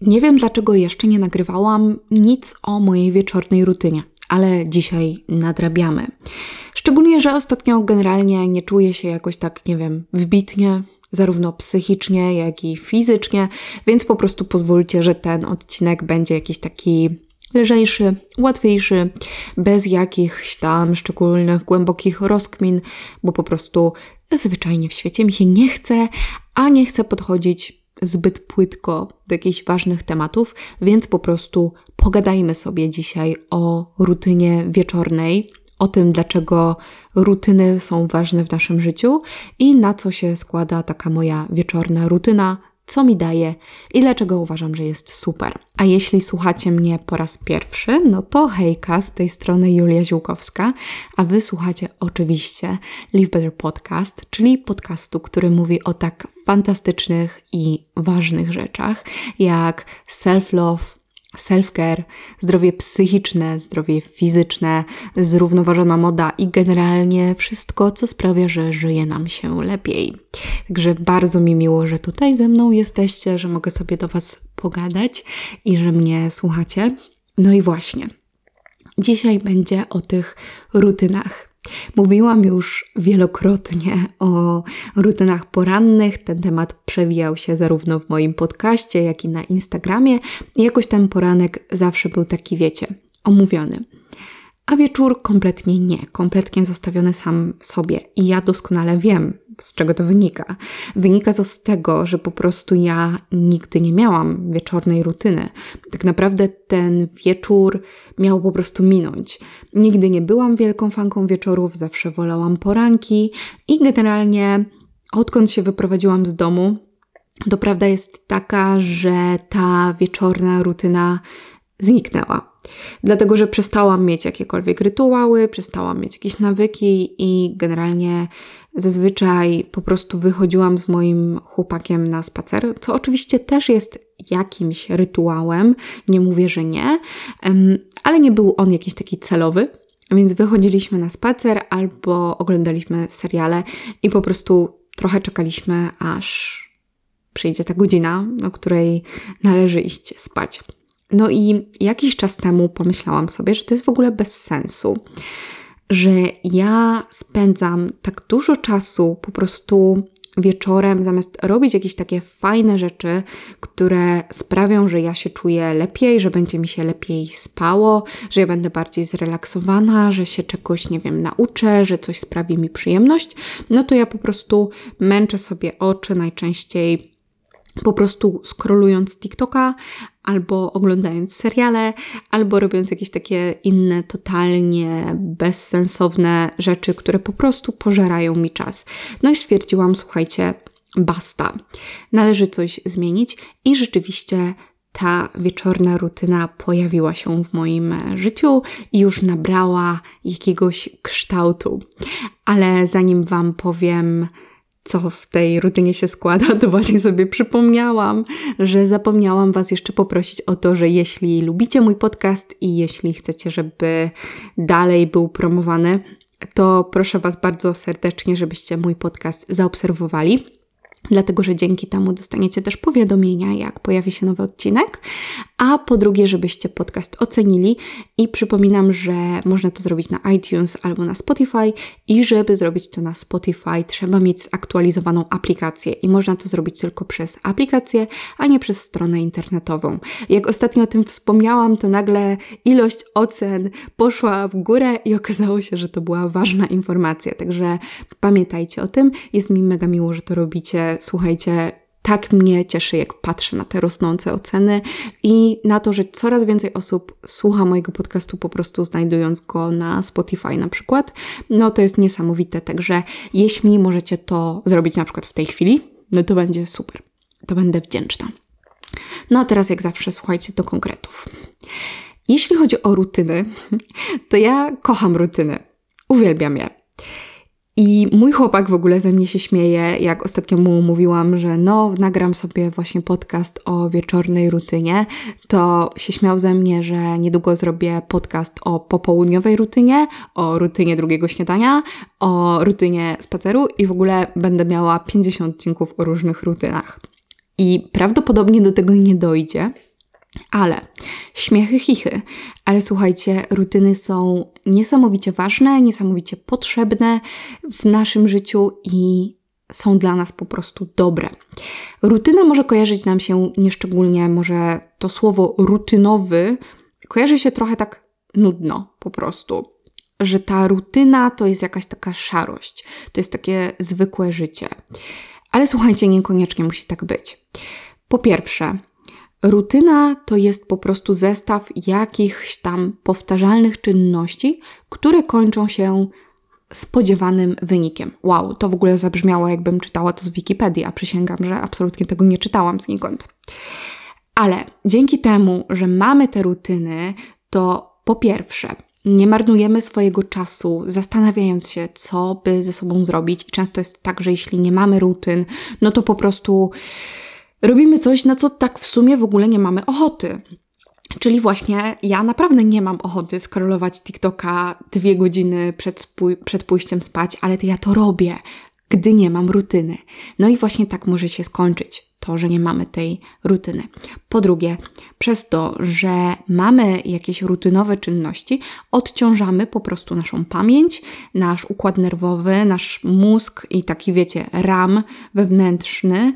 Nie wiem, dlaczego jeszcze nie nagrywałam nic o mojej wieczornej rutynie, ale dzisiaj nadrabiamy. Szczególnie, że ostatnio generalnie nie czuję się jakoś tak, nie wiem, wbitnie, zarówno psychicznie, jak i fizycznie, więc po prostu pozwólcie, że ten odcinek będzie jakiś taki lżejszy, łatwiejszy, bez jakichś tam szczególnych, głębokich rozkmin, bo po prostu zwyczajnie w świecie mi się nie chce, a nie chcę podchodzić zbyt płytko do jakichś ważnych tematów, więc po prostu pogadajmy sobie dzisiaj o rutynie wieczornej, o tym, dlaczego rutyny są ważne w naszym życiu i na co się składa taka moja wieczorna rutyna, co mi daje i dlaczego uważam, że jest super. A jeśli słuchacie mnie po raz pierwszy, no to hejka, z tej strony Julia Ziółkowska, a wy słuchacie oczywiście Live Better Podcast, czyli podcastu, który mówi o tak fantastycznych i ważnych rzeczach jak self-love, self-care, zdrowie psychiczne, zdrowie fizyczne, zrównoważona moda i generalnie wszystko, co sprawia, że żyje nam się lepiej. Także bardzo mi miło, że tutaj ze mną jesteście, że mogę sobie do Was pogadać i że mnie słuchacie. No i właśnie. Dzisiaj będzie o tych rutynach, Mówiłam już wielokrotnie o rutynach porannych. Ten temat przewijał się zarówno w moim podcaście, jak i na Instagramie. I jakoś ten poranek zawsze był taki, wiecie, omówiony. A wieczór kompletnie nie, kompletnie zostawiony sam sobie. I ja doskonale wiem, z czego to wynika? Wynika to z tego, że po prostu ja nigdy nie miałam wieczornej rutyny. Tak naprawdę ten wieczór miał po prostu minąć. Nigdy nie byłam wielką fanką wieczorów, zawsze wolałam poranki i generalnie odkąd się wyprowadziłam z domu, to prawda jest taka, że ta wieczorna rutyna zniknęła. Dlatego, że przestałam mieć jakiekolwiek rytuały, przestałam mieć jakieś nawyki i generalnie zazwyczaj po prostu wychodziłam z moim chłopakiem na spacer, co oczywiście też jest jakimś rytuałem, nie mówię, że nie, ale nie był on jakiś taki celowy. Więc wychodziliśmy na spacer albo oglądaliśmy seriale i po prostu trochę czekaliśmy, aż przyjdzie ta godzina, o której należy iść spać. No i jakiś czas temu pomyślałam sobie, że to jest w ogóle bez sensu, że ja spędzam tak dużo czasu po prostu wieczorem, zamiast robić jakieś takie fajne rzeczy, które sprawią, że ja się czuję lepiej, że będzie mi się lepiej spało, że ja będę bardziej zrelaksowana, że się czegoś, nie wiem, nauczę, że coś sprawi mi przyjemność, no to ja po prostu męczę sobie oczy najczęściej po prostu scrollując TikToka, albo oglądając seriale, albo robiąc jakieś takie inne, totalnie bezsensowne rzeczy, które po prostu pożerają mi czas. No i stwierdziłam, słuchajcie, basta. Należy coś zmienić i rzeczywiście ta wieczorna rutyna pojawiła się w moim życiu i już nabrała jakiegoś kształtu. Ale zanim Wam powiem, co w tej rutynie się składa, to właśnie sobie przypomniałam, że zapomniałam Was jeszcze poprosić o to, że jeśli lubicie mój podcast i jeśli chcecie, żeby dalej był promowany, to proszę Was bardzo serdecznie, żebyście mój podcast zaobserwowali dlatego że dzięki temu dostaniecie też powiadomienia, jak pojawi się nowy odcinek, a po drugie, żebyście podcast ocenili. I przypominam, że można to zrobić na iTunes albo na Spotify. I żeby zrobić to na Spotify trzeba mieć zaktualizowaną aplikację. I można to zrobić tylko przez aplikację, a nie przez stronę internetową. Jak ostatnio o tym wspomniałam, to nagle ilość ocen poszła w górę i okazało się, że to była ważna informacja, także pamiętajcie o tym. Jest mi mega miło, że to robicie słuchajcie, tak mnie cieszy, jak patrzę na te rosnące oceny i na to, że coraz więcej osób słucha mojego podcastu po prostu znajdując go na Spotify na przykład. No to jest niesamowite, także jeśli możecie to zrobić na przykład w tej chwili, no to będzie super. To będę wdzięczna. No a teraz jak zawsze słuchajcie do konkretów. Jeśli chodzi o rutyny, to ja kocham rutyny. Uwielbiam je. I mój chłopak w ogóle ze mnie się śmieje, jak ostatnio mu mówiłam, że no, nagram sobie właśnie podcast o wieczornej rutynie, to się śmiał ze mnie, że niedługo zrobię podcast o popołudniowej rutynie, o rutynie drugiego śniadania, o rutynie spaceru i w ogóle będę miała 50 odcinków o różnych rutynach. i prawdopodobnie do tego nie dojdzie. Ale śmiechy, chichy. Ale słuchajcie, rutyny są niesamowicie ważne, niesamowicie potrzebne w naszym życiu i są dla nas po prostu dobre. Rutyna może kojarzyć nam się nieszczególnie, może to słowo rutynowy kojarzy się trochę tak nudno po prostu. Że ta rutyna to jest jakaś taka szarość, to jest takie zwykłe życie. Ale słuchajcie, niekoniecznie musi tak być. Po pierwsze, rutyna to jest po prostu zestaw jakichś tam powtarzalnych czynności, które kończą się spodziewanym wynikiem. Wow, to w ogóle zabrzmiało, jakbym czytała to z Wikipedii, a przysięgam, że absolutnie tego nie czytałam znikąd. Ale dzięki temu, że mamy te rutyny, to po pierwsze, nie marnujemy swojego czasu zastanawiając się, co by ze sobą zrobić. I często jest tak, że jeśli nie mamy rutyn, no to po prostu robimy coś, na co tak w sumie w ogóle nie mamy ochoty. Czyli właśnie ja naprawdę nie mam ochoty skrolować TikToka dwie godziny przed, przed pójściem spać, ale ja to robię, gdy nie mam rutyny. No i właśnie tak może się skończyć to, że nie mamy tej rutyny. Po drugie, przez to, że mamy jakieś rutynowe czynności, odciążamy po prostu naszą pamięć, nasz układ nerwowy, nasz mózg i taki, wiecie, ram wewnętrzny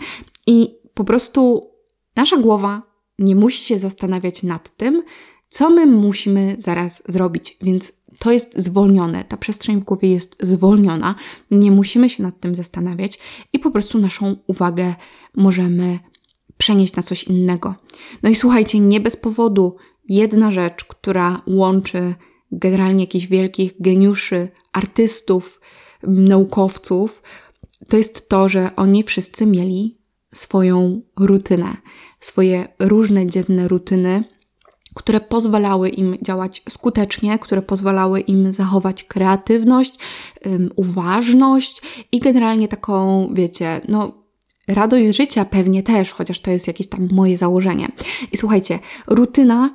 i po prostu nasza głowa nie musi się zastanawiać nad tym, co my musimy zaraz zrobić, więc to jest zwolnione, ta przestrzeń w głowie jest zwolniona, nie musimy się nad tym zastanawiać i po prostu naszą uwagę możemy przenieść na coś innego. No i słuchajcie, nie bez powodu jedna rzecz, która łączy generalnie jakichś wielkich geniuszy, artystów, naukowców, to jest to, że oni wszyscy mieli swoją rutynę, swoje różne dzienne rutyny, które pozwalały im działać skutecznie, które pozwalały im zachować kreatywność, uważność i generalnie taką, wiecie, no. Radość z życia pewnie też, chociaż to jest jakieś tam moje założenie. I słuchajcie, rutyna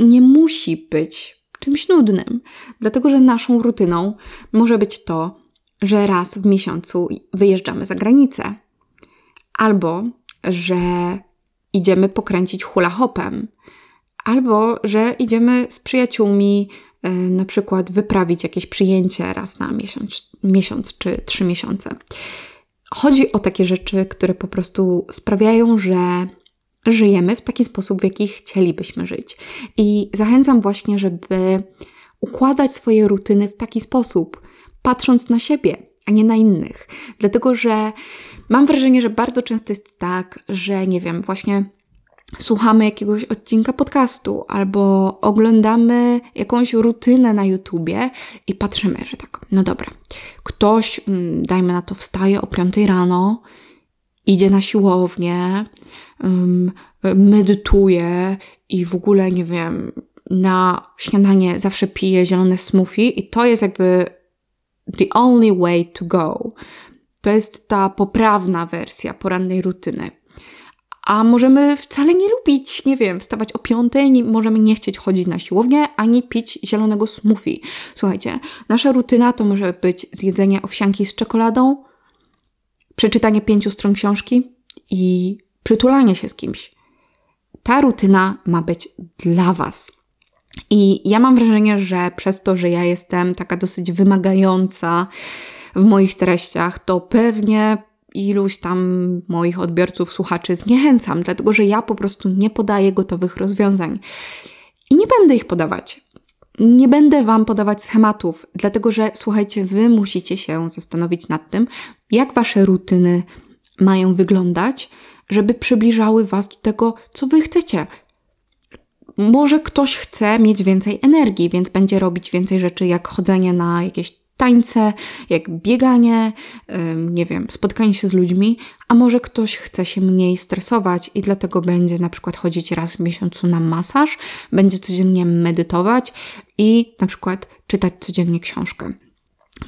nie musi być czymś nudnym, dlatego że naszą rutyną może być to, że raz w miesiącu wyjeżdżamy za granicę, albo że idziemy pokręcić hula hopem, albo że idziemy z przyjaciółmi e, na przykład wyprawić jakieś przyjęcie raz na miesiąc, miesiąc czy trzy miesiące. Chodzi o takie rzeczy, które po prostu sprawiają, że żyjemy w taki sposób, w jaki chcielibyśmy żyć. I zachęcam właśnie, żeby układać swoje rutyny w taki sposób, patrząc na siebie, a nie na innych. Dlatego, że mam wrażenie, że bardzo często jest tak, że nie wiem, właśnie słuchamy jakiegoś odcinka podcastu albo oglądamy jakąś rutynę na YouTubie i patrzymy, że tak, no dobra, ktoś, mm, dajmy na to, wstaje o 5 rano, idzie na siłownię, medytuje i w ogóle, nie wiem, na śniadanie zawsze pije zielone smoothie i to jest jakby the only way to go. To jest ta poprawna wersja porannej rutyny. A możemy wcale nie lubić, nie wiem, wstawać o piątej, możemy nie chcieć chodzić na siłownię, ani pić zielonego smoothie. Słuchajcie, nasza rutyna to może być zjedzenie owsianki z czekoladą, przeczytanie pięciu stron książki i przytulanie się z kimś. Ta rutyna ma być dla Was. I ja mam wrażenie, że przez to, że ja jestem taka dosyć wymagająca w moich treściach, to pewnie iluś tam moich odbiorców, słuchaczy zniechęcam, dlatego że ja po prostu nie podaję gotowych rozwiązań. I nie będę ich podawać. Nie będę Wam podawać schematów, dlatego że słuchajcie, Wy musicie się zastanowić nad tym, jak Wasze rutyny mają wyglądać, żeby przybliżały Was do tego, co Wy chcecie. Może ktoś chce mieć więcej energii, więc będzie robić więcej rzeczy, jak chodzenie na jakieś tańce, jak bieganie, nie wiem, spotkanie się z ludźmi, a może ktoś chce się mniej stresować i dlatego będzie na przykład chodzić raz w miesiącu na masaż, będzie codziennie medytować i na przykład czytać codziennie książkę.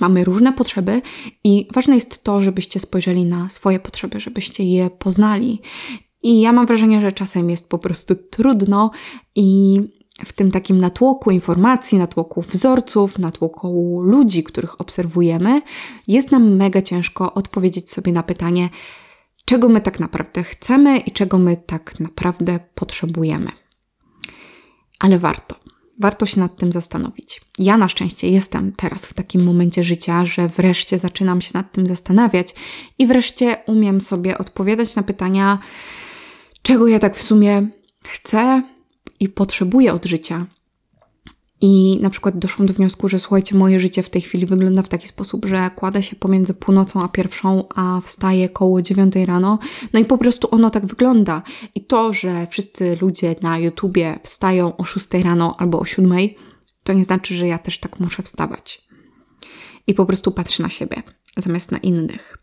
Mamy różne potrzeby i ważne jest to, żebyście spojrzeli na swoje potrzeby, żebyście je poznali. I ja mam wrażenie, że czasem jest po prostu trudno i w tym takim natłoku informacji, natłoku wzorców, natłoku ludzi, których obserwujemy, jest nam mega ciężko odpowiedzieć sobie na pytanie, czego my tak naprawdę chcemy i czego my tak naprawdę potrzebujemy. Ale warto. Warto się nad tym zastanowić. Ja na szczęście jestem teraz w takim momencie życia, że wreszcie zaczynam się nad tym zastanawiać i wreszcie umiem sobie odpowiadać na pytania, czego ja tak w sumie chcę i potrzebuję od życia. I na przykład doszłam do wniosku, że słuchajcie, moje życie w tej chwili wygląda w taki sposób, że kładę się pomiędzy północą a pierwszą, a wstaję koło dziewiątej rano. No i po prostu ono tak wygląda. I to, że wszyscy ludzie na YouTubie wstają o szóstej rano albo o siódmej, to nie znaczy, że ja też tak muszę wstawać. I po prostu patrzę na siebie zamiast na innych.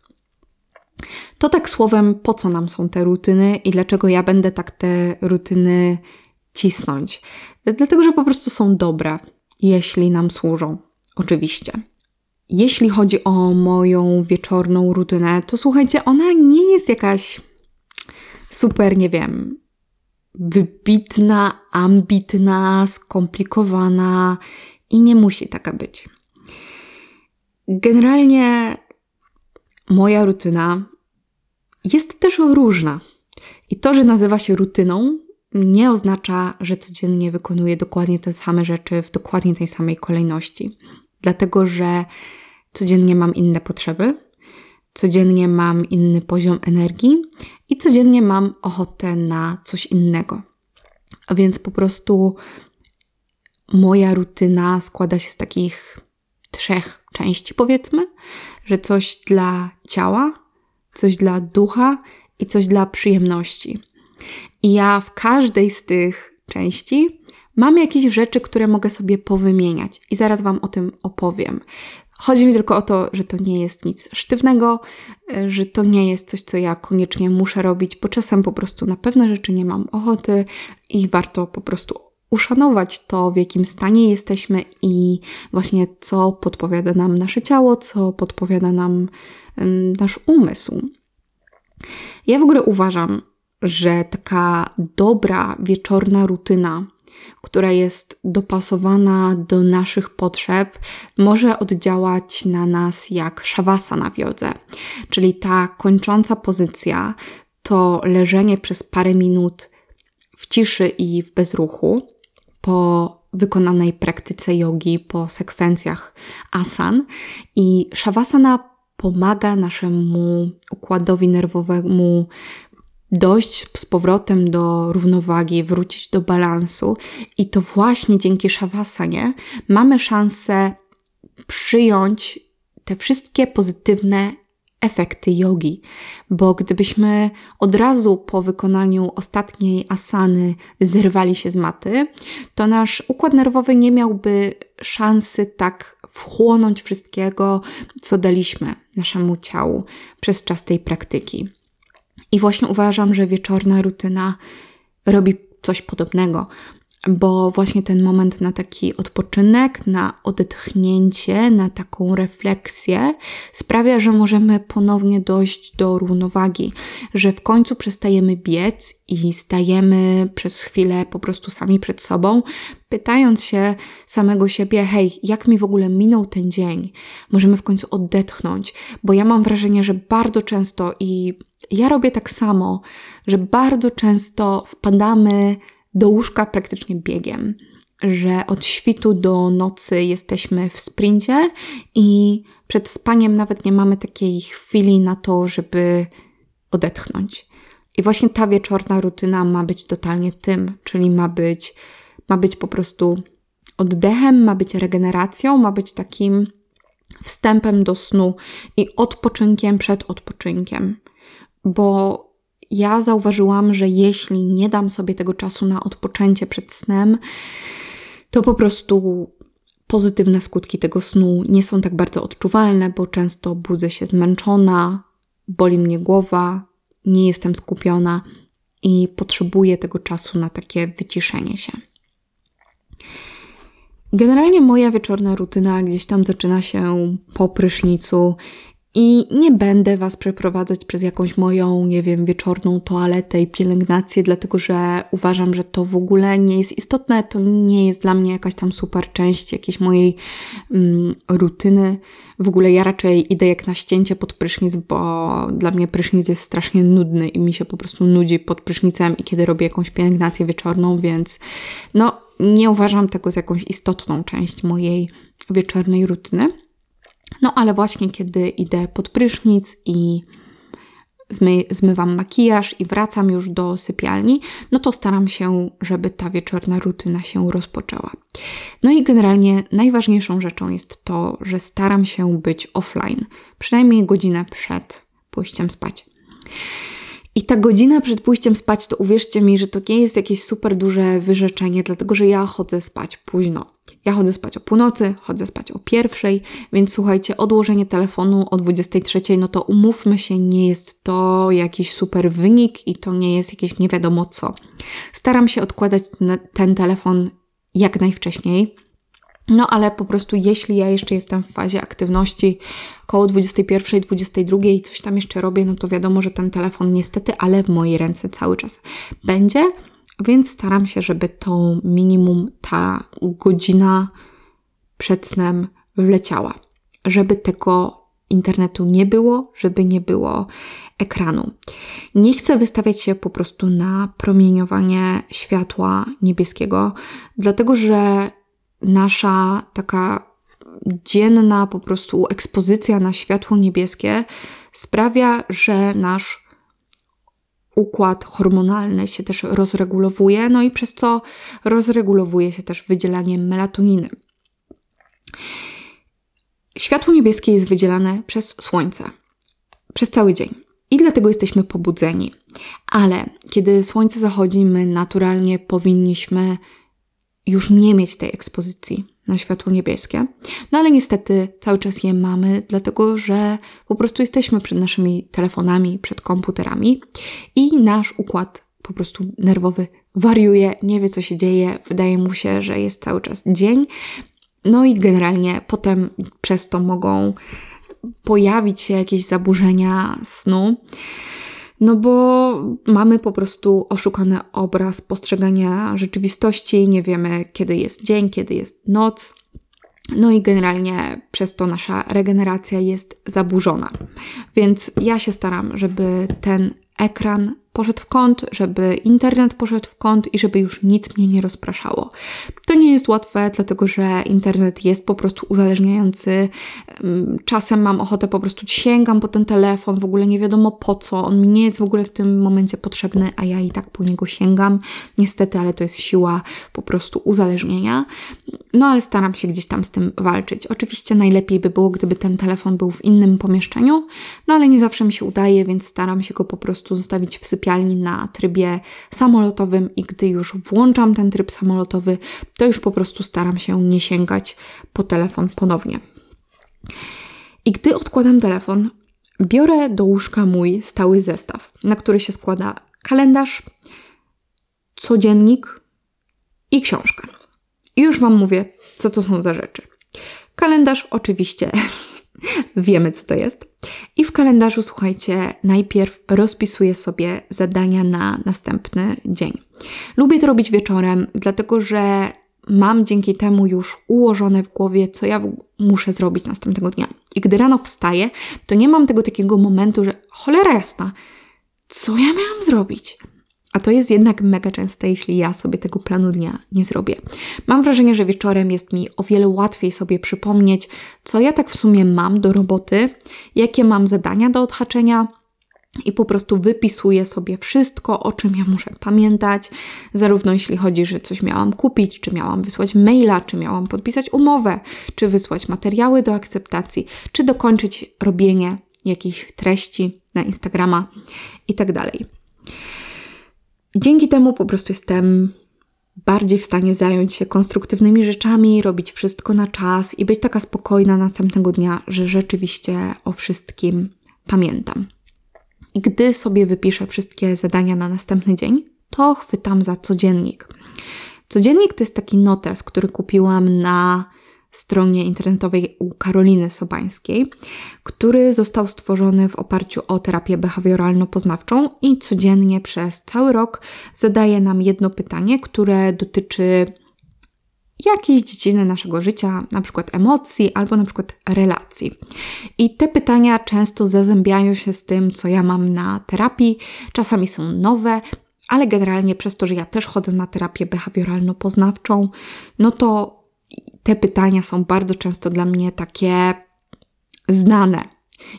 To tak słowem, po co nam są te rutyny i dlaczego ja będę tak te rutyny cisnąć. Dlatego, że po prostu są dobre, jeśli nam służą. Oczywiście. Jeśli chodzi o moją wieczorną rutynę, to słuchajcie, ona nie jest jakaś super, nie wiem, wybitna, ambitna, skomplikowana i nie musi taka być. Generalnie moja rutyna jest też różna. I to, że nazywa się rutyną, nie oznacza, że codziennie wykonuję dokładnie te same rzeczy w dokładnie tej samej kolejności. Dlatego, że codziennie mam inne potrzeby, codziennie mam inny poziom energii i codziennie mam ochotę na coś innego. A więc po prostu moja rutyna składa się z takich trzech części, powiedzmy, że coś dla ciała, coś dla ducha i coś dla przyjemności. I ja w każdej z tych części mam jakieś rzeczy, które mogę sobie powymieniać, i zaraz Wam o tym opowiem. Chodzi mi tylko o to, że to nie jest nic sztywnego, że to nie jest coś, co ja koniecznie muszę robić, bo czasem po prostu na pewne rzeczy nie mam ochoty i warto po prostu uszanować to, w jakim stanie jesteśmy i właśnie co podpowiada nam nasze ciało, co podpowiada nam nasz umysł. Ja w ogóle uważam, że taka dobra wieczorna rutyna, która jest dopasowana do naszych potrzeb, może oddziałać na nas jak szawasa na wiodze. Czyli ta kończąca pozycja to leżenie przez parę minut w ciszy i w bezruchu po wykonanej praktyce jogi, po sekwencjach asan. I szawasana pomaga naszemu układowi nerwowemu dojść z powrotem do równowagi, wrócić do balansu. I to właśnie dzięki szawasanie mamy szansę przyjąć te wszystkie pozytywne efekty jogi, bo gdybyśmy od razu po wykonaniu ostatniej asany zerwali się z maty, to nasz układ nerwowy nie miałby szansy tak wchłonąć wszystkiego, co daliśmy naszemu ciału przez czas tej praktyki. I właśnie uważam, że wieczorna rutyna robi coś podobnego, bo właśnie ten moment na taki odpoczynek, na odetchnięcie, na taką refleksję sprawia, że możemy ponownie dojść do równowagi, że w końcu przestajemy biec i stajemy przez chwilę po prostu sami przed sobą, pytając się samego siebie: hej, jak mi w ogóle minął ten dzień? Możemy w końcu odetchnąć, bo ja mam wrażenie, że bardzo często i ja robię tak samo, że bardzo często wpadamy do łóżka praktycznie biegiem, że od świtu do nocy jesteśmy w sprincie i przed spaniem nawet nie mamy takiej chwili na to, żeby odetchnąć. I właśnie ta wieczorna rutyna ma być totalnie tym, czyli ma być, ma być po prostu oddechem, ma być regeneracją, ma być takim wstępem do snu i odpoczynkiem przed odpoczynkiem bo ja zauważyłam, że jeśli nie dam sobie tego czasu na odpoczęcie przed snem, to po prostu pozytywne skutki tego snu nie są tak bardzo odczuwalne, bo często budzę się zmęczona, boli mnie głowa, nie jestem skupiona i potrzebuję tego czasu na takie wyciszenie się. Generalnie moja wieczorna rutyna gdzieś tam zaczyna się po prysznicu I nie będę Was przeprowadzać przez jakąś moją, nie wiem, wieczorną toaletę i pielęgnację, dlatego że uważam, że to w ogóle nie jest istotne. To nie jest dla mnie jakaś tam super część jakiejś mojej mm, rutyny. W ogóle ja raczej idę jak na ścięcie pod prysznic, bo dla mnie prysznic jest strasznie nudny i mi się po prostu nudzi pod prysznicem i kiedy robię jakąś pielęgnację wieczorną, więc no nie uważam tego za jakąś istotną część mojej wieczornej rutyny. No ale właśnie kiedy idę pod prysznic i zmy, zmywam makijaż i wracam już do sypialni, no to staram się, żeby ta wieczorna rutyna się rozpoczęła. No i generalnie najważniejszą rzeczą jest to, że staram się być offline, przynajmniej godzinę przed pójściem spać. I ta godzina przed pójściem spać, to uwierzcie mi, że to nie jest jakieś super duże wyrzeczenie, dlatego że ja chodzę spać późno. Ja chodzę spać o północy, chodzę spać o pierwszej, więc słuchajcie, odłożenie telefonu o 23, no to umówmy się, nie jest to jakiś super wynik i to nie jest jakieś nie wiadomo co. Staram się odkładać ten, telefon jak najwcześniej. No ale po prostu jeśli ja jeszcze jestem w fazie aktywności koło 21, 22 i coś tam jeszcze robię, no to wiadomo, że ten telefon niestety, ale w mojej ręce cały czas będzie, więc staram się, żeby to minimum ta godzina przed snem wleciała, żeby tego internetu nie było, żeby nie było ekranu. Nie chcę wystawiać się po prostu na promieniowanie światła niebieskiego, dlatego że nasza taka dzienna po prostu ekspozycja na światło niebieskie sprawia, że nasz układ hormonalny się też rozregulowuje, no i przez co rozregulowuje się też wydzielanie melatoniny. Światło niebieskie jest wydzielane przez słońce przez cały dzień. I dlatego jesteśmy pobudzeni. Ale kiedy słońce zachodzi, my naturalnie powinniśmy już nie mieć tej ekspozycji na światło niebieskie. No ale niestety cały czas je mamy, dlatego że po prostu jesteśmy przed naszymi telefonami, przed komputerami i nasz układ po prostu nerwowy wariuje, nie wie co się dzieje, wydaje mu się, że jest cały czas dzień. No i generalnie potem przez to mogą pojawić się jakieś zaburzenia snu. No bo mamy po prostu oszukany obraz postrzegania rzeczywistości, nie wiemy kiedy jest dzień, kiedy jest noc. No i generalnie przez to nasza regeneracja jest zaburzona. Więc ja się staram, żeby ten ekran poszedł w kąt, żeby internet poszedł w kąt i żeby już nic mnie nie rozpraszało. To nie jest łatwe, dlatego że internet jest po prostu uzależniający. Czasem mam ochotę po prostu sięgam po ten telefon, w ogóle nie wiadomo po co, on mi nie jest w ogóle w tym momencie potrzebny, a ja i tak po niego sięgam. Niestety, ale to jest siła po prostu uzależnienia. No ale staram się gdzieś tam z tym walczyć. Oczywiście najlepiej by było, gdyby ten telefon był w innym pomieszczeniu, no ale nie zawsze mi się udaje, więc staram się go po prostu zostawić w sypialni sypialni na trybie samolotowym i gdy już włączam ten tryb samolotowy, to już po prostu staram się nie sięgać po telefon ponownie. I gdy odkładam telefon, biorę do łóżka mój stały zestaw, na który się składa kalendarz, codziennik i książkę. I już Wam mówię, co to są za rzeczy. Kalendarz oczywiście wiemy, co to jest. I w kalendarzu, słuchajcie, najpierw rozpisuję sobie zadania na następny dzień. Lubię to robić wieczorem, dlatego że mam dzięki temu już ułożone w głowie, co ja muszę zrobić następnego dnia. I gdy rano wstaję, to nie mam tego takiego momentu, że cholera jasna, co ja miałam zrobić? A to jest jednak mega częste, jeśli ja sobie tego planu dnia nie zrobię. Mam wrażenie, że wieczorem jest mi o wiele łatwiej sobie przypomnieć, co ja tak w sumie mam do roboty, jakie mam zadania do odhaczenia, i po prostu wypisuję sobie wszystko, o czym ja muszę pamiętać, zarówno jeśli chodzi, że coś miałam kupić, czy miałam wysłać maila, czy miałam podpisać umowę, czy wysłać materiały do akceptacji, czy dokończyć robienie jakichś treści na Instagrama i tak dalej. Dzięki temu po prostu jestem bardziej w stanie zająć się konstruktywnymi rzeczami, robić wszystko na czas i być taka spokojna następnego dnia, że rzeczywiście o wszystkim pamiętam. I gdy sobie wypiszę wszystkie zadania na następny dzień, to chwytam za codziennik. Codziennik to jest taki notes, który kupiłam na stronie internetowej u Karoliny Sobańskiej, który został stworzony w oparciu o terapię behawioralno-poznawczą i codziennie przez cały rok zadaje nam jedno pytanie, które dotyczy jakiejś dziedziny naszego życia, na przykład emocji albo na przykład relacji. I te pytania często zazębiają się z tym, co ja mam na terapii. Czasami są nowe, ale generalnie przez to, że ja też chodzę na terapię behawioralno-poznawczą, no to te pytania są bardzo często dla mnie takie znane.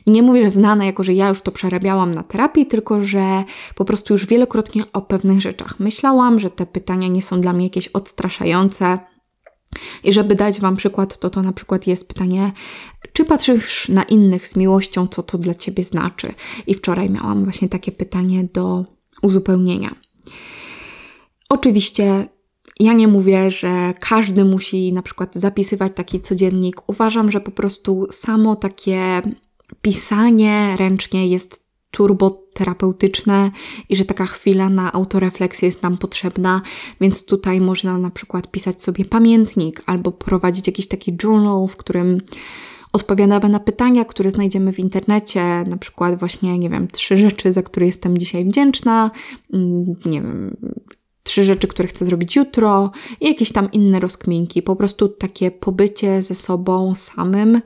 I nie mówię, że znane, jako że ja już to przerabiałam na terapii, tylko że po prostu już wielokrotnie o pewnych rzeczach myślałam, że te pytania nie są dla mnie jakieś odstraszające. I żeby dać Wam przykład, to to na przykład jest pytanie, czy patrzysz na innych z miłością, co to dla Ciebie znaczy? I wczoraj miałam właśnie takie pytanie do uzupełnienia. Oczywiście ja nie mówię, że każdy musi na przykład zapisywać taki codziennik. Uważam, że po prostu samo takie pisanie ręcznie jest turboterapeutyczne i że taka chwila na autorefleksję jest nam potrzebna, więc tutaj można na przykład pisać sobie pamiętnik albo prowadzić jakiś taki journal, w którym odpowiadamy na pytania, które znajdziemy w internecie, na przykład właśnie, nie wiem, trzy rzeczy, za które jestem dzisiaj wdzięczna, mm, nie wiem, trzy rzeczy, które chcę zrobić jutro i jakieś tam inne rozkminki. Po prostu takie pobycie ze sobą samym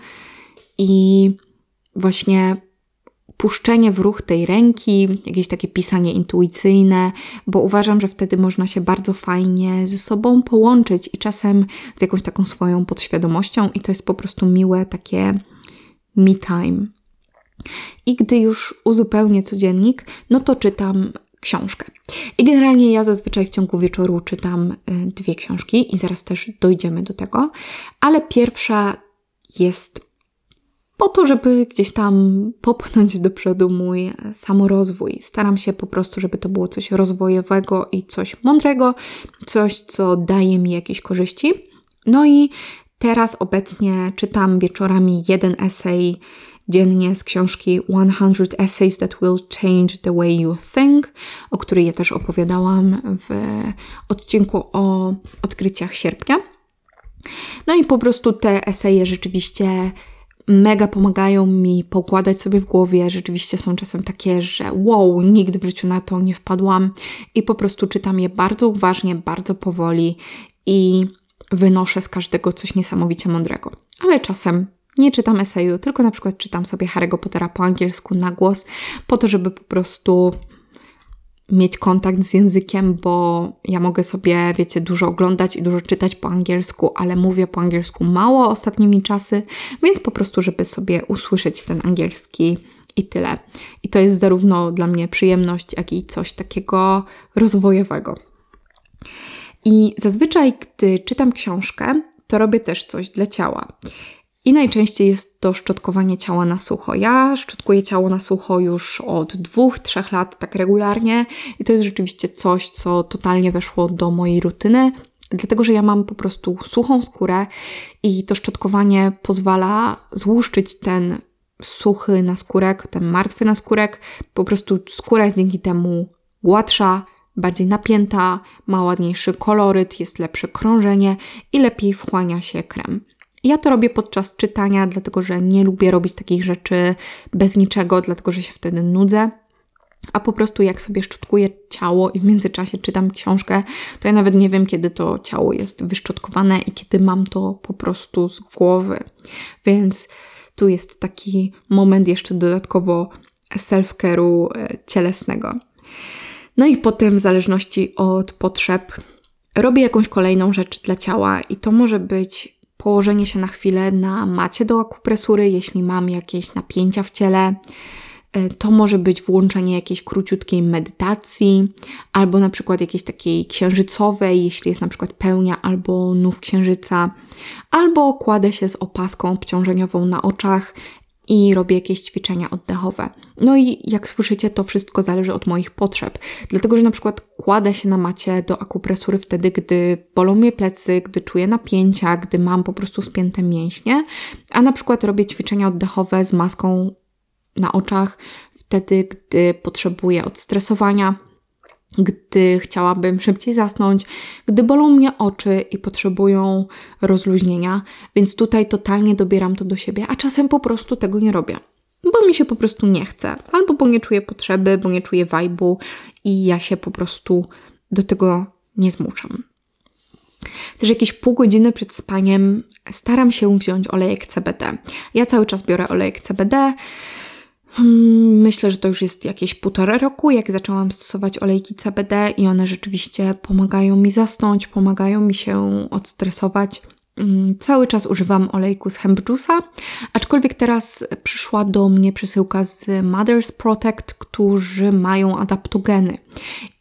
i właśnie puszczenie w ruch tej ręki, jakieś takie pisanie intuicyjne, bo uważam, że wtedy można się bardzo fajnie ze sobą połączyć i czasem z jakąś taką swoją podświadomością, i to jest po prostu miłe takie me time. I gdy już uzupełnię codziennik, no to czytam książkę. I generalnie ja zazwyczaj w ciągu wieczoru czytam y, dwie książki i zaraz też dojdziemy do tego, ale pierwsza jest po to, żeby gdzieś tam popchnąć do przodu mój samorozwój. Staram się po prostu, żeby to było coś rozwojowego i coś mądrego, coś, co daje mi jakieś korzyści. No i teraz obecnie czytam wieczorami jeden esej dziennie z książki 100 Essays That Will Change the Way You Think, o której ja też opowiadałam w odcinku o odkryciach sierpnia. No i po prostu te eseje rzeczywiście mega pomagają mi poukładać sobie w głowie. Rzeczywiście są czasem takie, że wow, nigdy w życiu na to nie wpadłam i po prostu czytam je bardzo uważnie, bardzo powoli i wynoszę z każdego coś niesamowicie mądrego. Ale czasem nie czytam eseju, tylko na przykład czytam sobie Harry'ego Pottera po angielsku na głos, po to, żeby po prostu mieć kontakt z językiem, bo ja mogę sobie, wiecie, dużo oglądać i dużo czytać po angielsku, ale mówię po angielsku mało ostatnimi czasy, więc po prostu, żeby sobie usłyszeć ten angielski i tyle. I to jest zarówno dla mnie przyjemność, jak i coś takiego rozwojowego. I zazwyczaj, gdy czytam książkę, to robię też coś dla ciała. I najczęściej jest to szczotkowanie ciała na sucho. Ja szczotkuję ciało na sucho już od dwóch, trzech lat tak regularnie i to jest rzeczywiście coś, co totalnie weszło do mojej rutyny, dlatego że ja mam po prostu suchą skórę i to szczotkowanie pozwala złuszczyć ten suchy naskórek, ten martwy naskórek. Po prostu skóra jest dzięki temu gładsza, bardziej napięta, ma ładniejszy koloryt, jest lepsze krążenie i lepiej wchłania się krem. Ja to robię podczas czytania, dlatego że nie lubię robić takich rzeczy bez niczego, dlatego że się wtedy nudzę. A po prostu jak sobie szczotkuję ciało i w międzyczasie czytam książkę, to ja nawet nie wiem, kiedy to ciało jest wyszczotkowane i kiedy mam to po prostu z głowy. Więc tu jest taki moment jeszcze dodatkowo self-care'u e, cielesnego. No i potem, w zależności od potrzeb, robię jakąś kolejną rzecz dla ciała, i to może być położenie się na chwilę na macie do akupresury, jeśli mam jakieś napięcia w ciele. E, to może być włączenie jakiejś króciutkiej medytacji, albo na przykład jakiejś takiej księżycowej, jeśli jest na przykład pełnia albo nów księżyca, albo kładę się z opaską obciążeniową na oczach i robię jakieś ćwiczenia oddechowe. No i jak słyszycie, to wszystko zależy od moich potrzeb. Dlatego, że na przykład kładę się na macie do akupresury wtedy, gdy bolą mnie plecy, gdy czuję napięcia, gdy mam po prostu spięte mięśnie, a na przykład robię ćwiczenia oddechowe z maską na oczach wtedy, gdy potrzebuję odstresowania gdy chciałabym szybciej zasnąć, gdy bolą mnie oczy i potrzebują rozluźnienia, więc tutaj totalnie dobieram to do siebie, a czasem po prostu tego nie robię. Bo mi się po prostu nie chce, albo bo nie czuję potrzeby, bo nie czuję wajbu i ja się po prostu do tego nie zmuszam. Też jakieś pół godziny przed spaniem staram się wziąć olejek CBD. Ja cały czas biorę olejek CBD. Hmm, myślę, że to już jest jakieś półtora roku, jak zaczęłam stosować olejki CBD i one rzeczywiście pomagają mi zasnąć, pomagają mi się odstresować. Mm, cały czas używam olejku z hemp juice'a, aczkolwiek teraz przyszła do mnie przesyłka z Mother's Protect, którzy mają adaptogeny.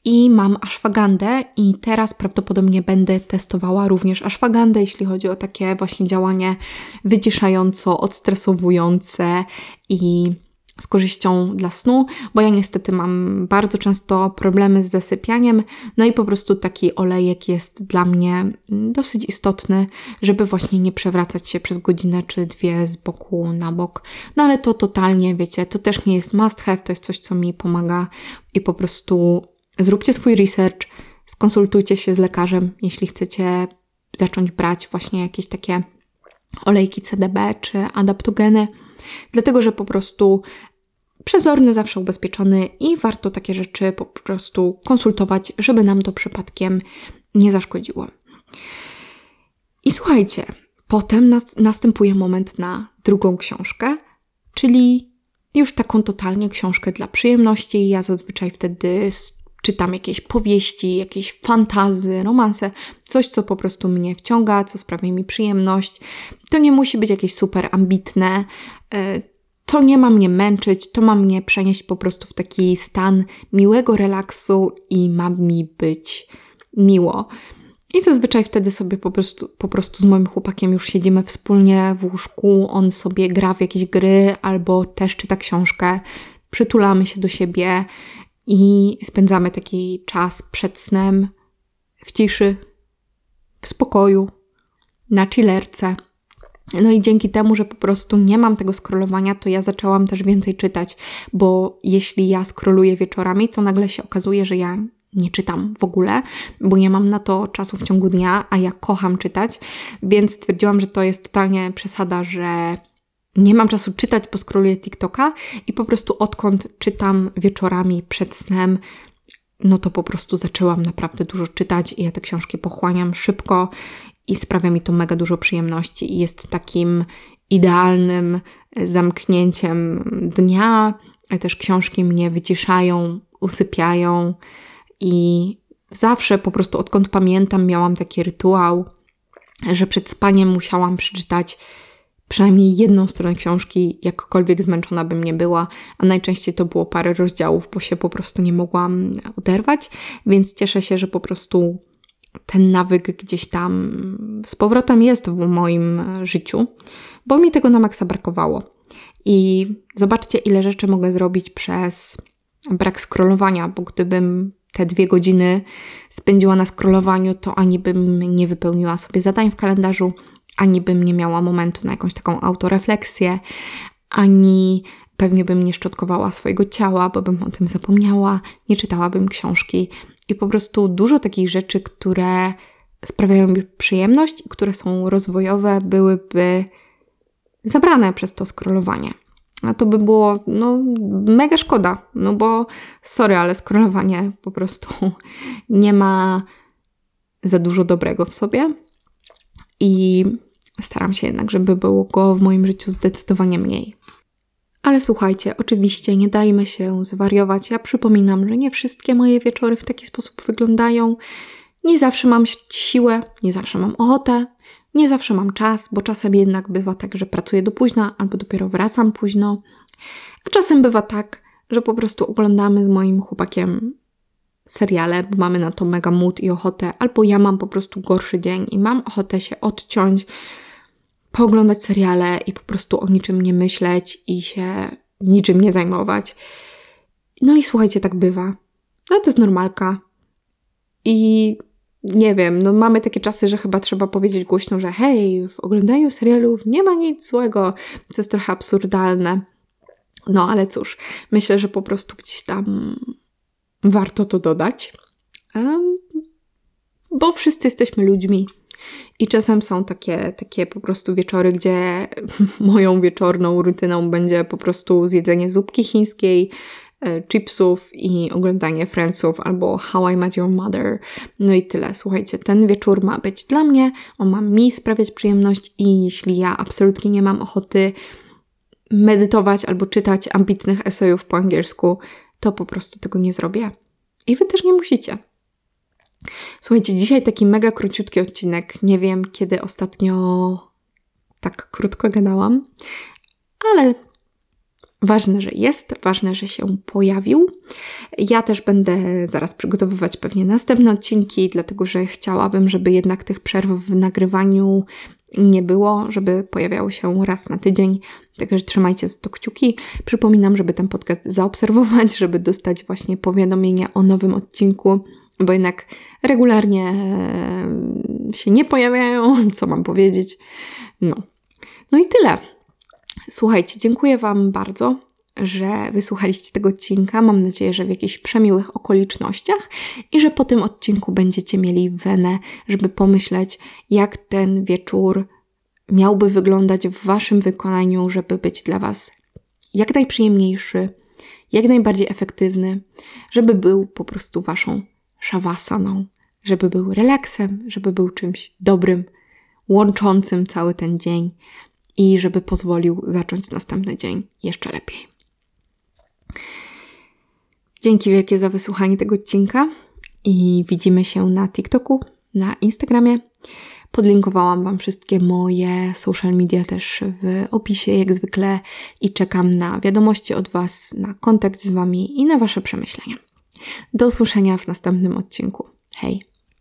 I mam ashwagandę i teraz prawdopodobnie będę testowała również ashwagandę, jeśli chodzi o takie właśnie działanie wyciszająco, odstresowujące i z korzyścią dla snu, bo ja niestety mam bardzo często problemy z zasypianiem, no i po prostu taki olejek jest dla mnie dosyć istotny, żeby właśnie nie przewracać się przez godzinę czy dwie z boku na bok. No ale to totalnie, wiecie, to też nie jest must have, to jest coś, co mi pomaga. I po prostu zróbcie swój research, skonsultujcie się z lekarzem, jeśli chcecie zacząć brać właśnie jakieś takie olejki CDB czy adaptogeny Dlatego, że po prostu przezorny, zawsze ubezpieczony i warto takie rzeczy po prostu konsultować, żeby nam to przypadkiem nie zaszkodziło. I słuchajcie, potem następuje moment na drugą książkę, czyli już taką totalnie książkę dla przyjemności. Ja zazwyczaj wtedy czytam jakieś powieści, jakieś fantazy, romanse, coś, co po prostu mnie wciąga, co sprawia mi przyjemność. To nie musi być jakieś super ambitne, to nie ma mnie męczyć, to ma mnie przenieść po prostu w taki stan miłego relaksu i ma mi być miło. I zazwyczaj wtedy sobie po prostu, po prostu z moim chłopakiem już siedzimy wspólnie w łóżku, on sobie gra w jakieś gry albo też czyta książkę, przytulamy się do siebie i spędzamy taki czas przed snem w ciszy, w spokoju, na chillerce. No i dzięki temu, że po prostu nie mam tego scrollowania, to ja zaczęłam też więcej czytać, bo jeśli ja scrolluję wieczorami, to nagle się okazuje, że ja nie czytam w ogóle, bo nie mam na to czasu w ciągu dnia, a ja kocham czytać, więc stwierdziłam, że to jest totalnie przesada, że nie mam czasu czytać, bo scrolluję TikToka i po prostu odkąd czytam wieczorami przed snem, no to po prostu zaczęłam naprawdę dużo czytać i ja te książki pochłaniam szybko i sprawia mi to mega dużo przyjemności i jest takim idealnym zamknięciem dnia. Też książki mnie wyciszają, usypiają i zawsze po prostu odkąd pamiętam miałam taki rytuał, że przed spaniem musiałam przeczytać przynajmniej jedną stronę książki, jakkolwiek zmęczona bym nie była, a najczęściej to było parę rozdziałów, bo się po prostu nie mogłam oderwać, więc cieszę się, że po prostu ten nawyk gdzieś tam z powrotem jest w moim życiu, bo mi tego na maksa brakowało. I zobaczcie, ile rzeczy mogę zrobić przez brak scrollowania, bo gdybym te dwie godziny spędziła na scrollowaniu, to ani bym nie wypełniła sobie zadań w kalendarzu, ani bym nie miała momentu na jakąś taką autorefleksję, ani pewnie bym nie szczotkowała swojego ciała, bo bym o tym zapomniała, nie czytałabym książki i po prostu dużo takich rzeczy, które sprawiają mi przyjemność które są rozwojowe, byłyby zabrane przez to scrollowanie. A to by było no, mega szkoda, no bo sorry, ale scrollowanie po prostu nie ma za dużo dobrego w sobie. I Staram się jednak, żeby było go w moim życiu zdecydowanie mniej. Ale słuchajcie, oczywiście nie dajmy się zwariować. Ja przypominam, że nie wszystkie moje wieczory w taki sposób wyglądają. Nie zawsze mam siłę, nie zawsze mam ochotę, nie zawsze mam czas, bo czasem jednak bywa tak, że pracuję do późna albo dopiero wracam późno. A czasem bywa tak, że po prostu oglądamy z moim chłopakiem seriale, bo mamy na to mega mood i ochotę, albo ja mam po prostu gorszy dzień i mam ochotę się odciąć, pooglądać seriale i po prostu o niczym nie myśleć i się niczym nie zajmować. No i słuchajcie, tak bywa. No to jest normalka. I nie wiem, no mamy takie czasy, że chyba trzeba powiedzieć głośno, że hej, w oglądaniu serialów nie ma nic złego, co jest trochę absurdalne. No ale cóż, myślę, że po prostu gdzieś tam warto to dodać. Bo wszyscy jesteśmy ludźmi. I czasem są takie, takie po prostu wieczory, gdzie moją wieczorną rutyną będzie po prostu zjedzenie zupki chińskiej, e, chipsów i oglądanie Friendsów albo How I Met Your Mother. No i tyle. Słuchajcie, ten wieczór ma być dla mnie, on ma mi sprawiać przyjemność i jeśli ja absolutnie nie mam ochoty medytować albo czytać ambitnych esejów po angielsku, to po prostu tego nie zrobię. I wy też nie musicie. Słuchajcie, dzisiaj taki mega króciutki odcinek. Nie wiem, kiedy ostatnio tak krótko gadałam, ale ważne, że jest, ważne, że się pojawił. Ja też będę zaraz przygotowywać pewnie następne odcinki, dlatego że chciałabym, żeby jednak tych przerw w nagrywaniu nie było, żeby pojawiało się raz na tydzień. Także trzymajcie za to kciuki. Przypominam, żeby ten podcast zaobserwować, żeby dostać właśnie powiadomienia o nowym odcinku bo jednak regularnie się nie pojawiają, co mam powiedzieć. No. No i tyle. Słuchajcie, dziękuję Wam bardzo, że wysłuchaliście tego odcinka. Mam nadzieję, że w jakichś przemiłych okolicznościach i że po tym odcinku będziecie mieli wenę, żeby pomyśleć, jak ten wieczór miałby wyglądać w Waszym wykonaniu, żeby być dla Was jak najprzyjemniejszy, jak najbardziej efektywny, żeby był po prostu Waszą szawasaną, żeby był relaksem, żeby był czymś dobrym, łączącym cały ten dzień i żeby pozwolił zacząć następny dzień jeszcze lepiej. Dzięki wielkie za wysłuchanie tego odcinka i widzimy się na TikToku, na Instagramie. Podlinkowałam Wam wszystkie moje social media też w opisie, jak zwykle, i czekam na wiadomości od Was, na kontakt z Wami i na Wasze przemyślenia. Do usłyszenia w następnym odcinku. Hej!